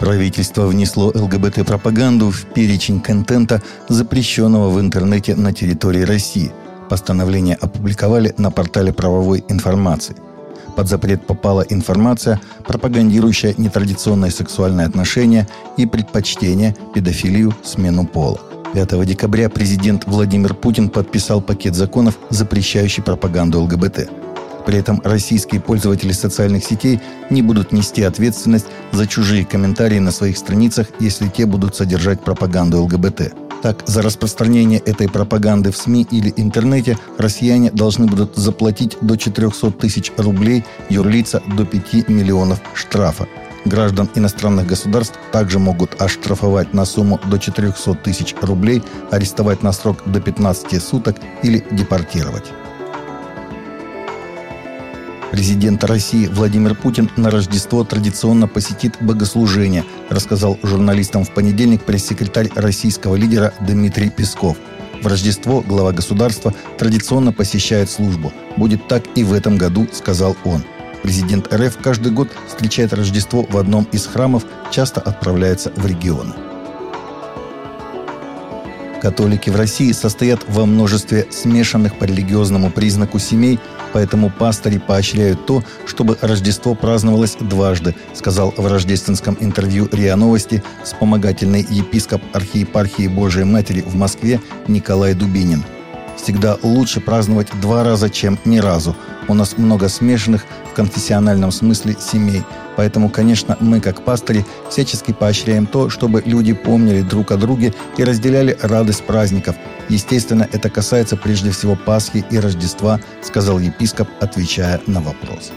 Правительство внесло ЛГБТ-пропаганду в перечень контента, запрещенного в интернете на территории России. Постановление опубликовали на портале правовой информации. Под запрет попала информация, пропагандирующая нетрадиционные сексуальные отношения и предпочтения, педофилию, смену пола. 5 декабря президент Владимир Путин подписал пакет законов, запрещающий пропаганду ЛГБТ. При этом российские пользователи социальных сетей не будут нести ответственность за чужие комментарии на своих страницах, если те будут содержать пропаганду ЛГБТ. Так, за распространение этой пропаганды в СМИ или интернете россияне должны будут заплатить до 400 тысяч рублей, юрлица до 5 миллионов штрафа. Граждан иностранных государств также могут оштрафовать на сумму до 400 тысяч рублей, арестовать на срок до 15 суток или депортировать. Президент России Владимир Путин на Рождество традиционно посетит богослужение, рассказал журналистам в понедельник пресс-секретарь российского лидера Дмитрий Песков. В Рождество глава государства традиционно посещает службу. Будет так и в этом году, сказал он. Президент РФ каждый год встречает Рождество в одном из храмов, часто отправляется в регионы. Католики в России состоят во множестве смешанных по религиозному признаку семей, поэтому пастыри поощряют то, чтобы Рождество праздновалось дважды, сказал в рождественском интервью РИА Новости вспомогательный епископ архиепархии Божией Матери в Москве Николай Дубинин. Всегда лучше праздновать два раза, чем ни разу. У нас много смешанных в конфессиональном смысле семей – Поэтому, конечно, мы, как пастыри, всячески поощряем то, чтобы люди помнили друг о друге и разделяли радость праздников. Естественно, это касается прежде всего Пасхи и Рождества, сказал епископ, отвечая на вопрос.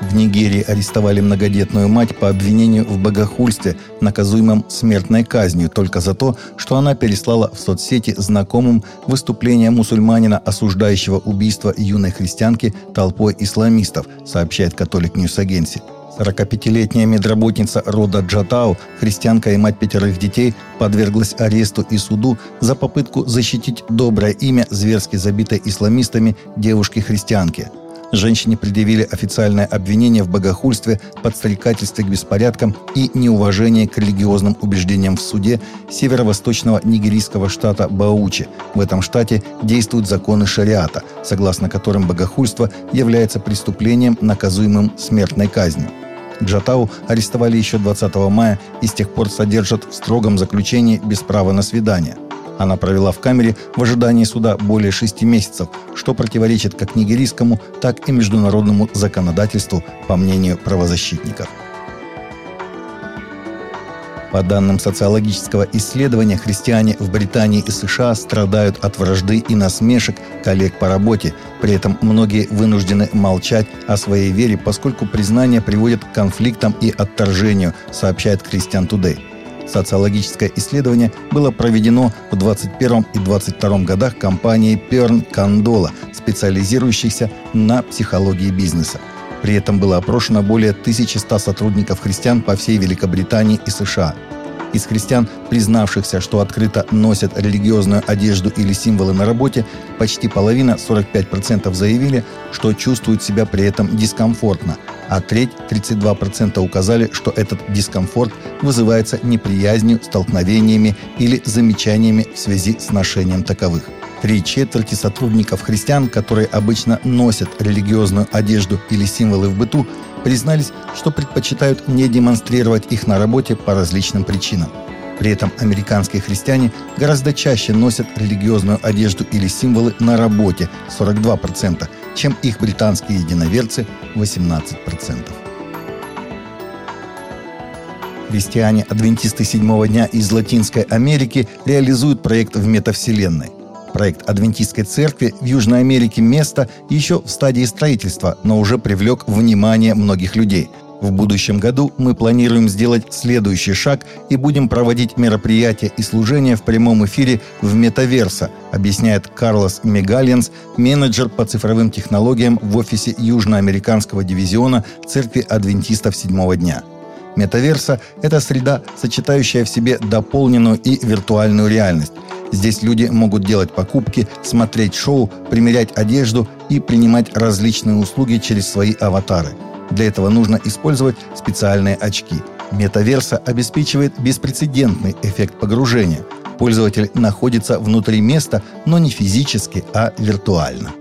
В Нигерии арестовали многодетную мать по обвинению в богохульстве, наказуемом смертной казнью, только за то, что она переслала в соцсети знакомым выступление мусульманина, осуждающего убийство юной христианки толпой исламистов, сообщает Catholic News Agency. 45-летняя медработница Рода Джатау, христианка и мать пятерых детей, подверглась аресту и суду за попытку защитить доброе имя зверски забитой исламистами девушки-христианки – Женщине предъявили официальное обвинение в богохульстве, подстрекательстве к беспорядкам и неуважении к религиозным убеждениям в суде северо-восточного нигерийского штата Баучи. В этом штате действуют законы шариата, согласно которым богохульство является преступлением, наказуемым смертной казнью. Джатау арестовали еще 20 мая и с тех пор содержат в строгом заключении без права на свидание – она провела в камере в ожидании суда более шести месяцев, что противоречит как нигерийскому, так и международному законодательству, по мнению правозащитников. По данным социологического исследования, христиане в Британии и США страдают от вражды и насмешек коллег по работе. При этом многие вынуждены молчать о своей вере, поскольку признание приводит к конфликтам и отторжению, сообщает Christian Today. Социологическое исследование было проведено в 2021 и 2022 годах компанией Pern Candola, специализирующейся на психологии бизнеса. При этом было опрошено более 1100 сотрудников христиан по всей Великобритании и США. Из христиан, признавшихся, что открыто носят религиозную одежду или символы на работе, почти половина, 45% заявили, что чувствуют себя при этом дискомфортно – а треть, 32% указали, что этот дискомфорт вызывается неприязнью, столкновениями или замечаниями в связи с ношением таковых. Три четверти сотрудников христиан, которые обычно носят религиозную одежду или символы в быту, признались, что предпочитают не демонстрировать их на работе по различным причинам. При этом американские христиане гораздо чаще носят религиозную одежду или символы на работе 42%, чем их британские единоверцы 18%. Христиане-адвентисты седьмого дня из Латинской Америки реализуют проект в метавселенной. Проект Адвентистской церкви в Южной Америке место еще в стадии строительства, но уже привлек внимание многих людей – в будущем году мы планируем сделать следующий шаг и будем проводить мероприятия и служения в прямом эфире в Метаверса, объясняет Карлос Мегалиенс, менеджер по цифровым технологиям в офисе Южноамериканского дивизиона Церкви Адвентистов Седьмого дня. Метаверса – это среда, сочетающая в себе дополненную и виртуальную реальность. Здесь люди могут делать покупки, смотреть шоу, примерять одежду и принимать различные услуги через свои аватары. Для этого нужно использовать специальные очки. Метаверса обеспечивает беспрецедентный эффект погружения. Пользователь находится внутри места, но не физически, а виртуально.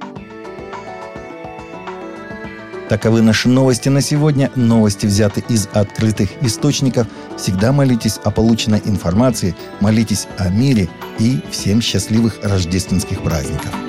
Таковы наши новости на сегодня. Новости взяты из открытых источников. Всегда молитесь о полученной информации, молитесь о мире и всем счастливых рождественских праздников.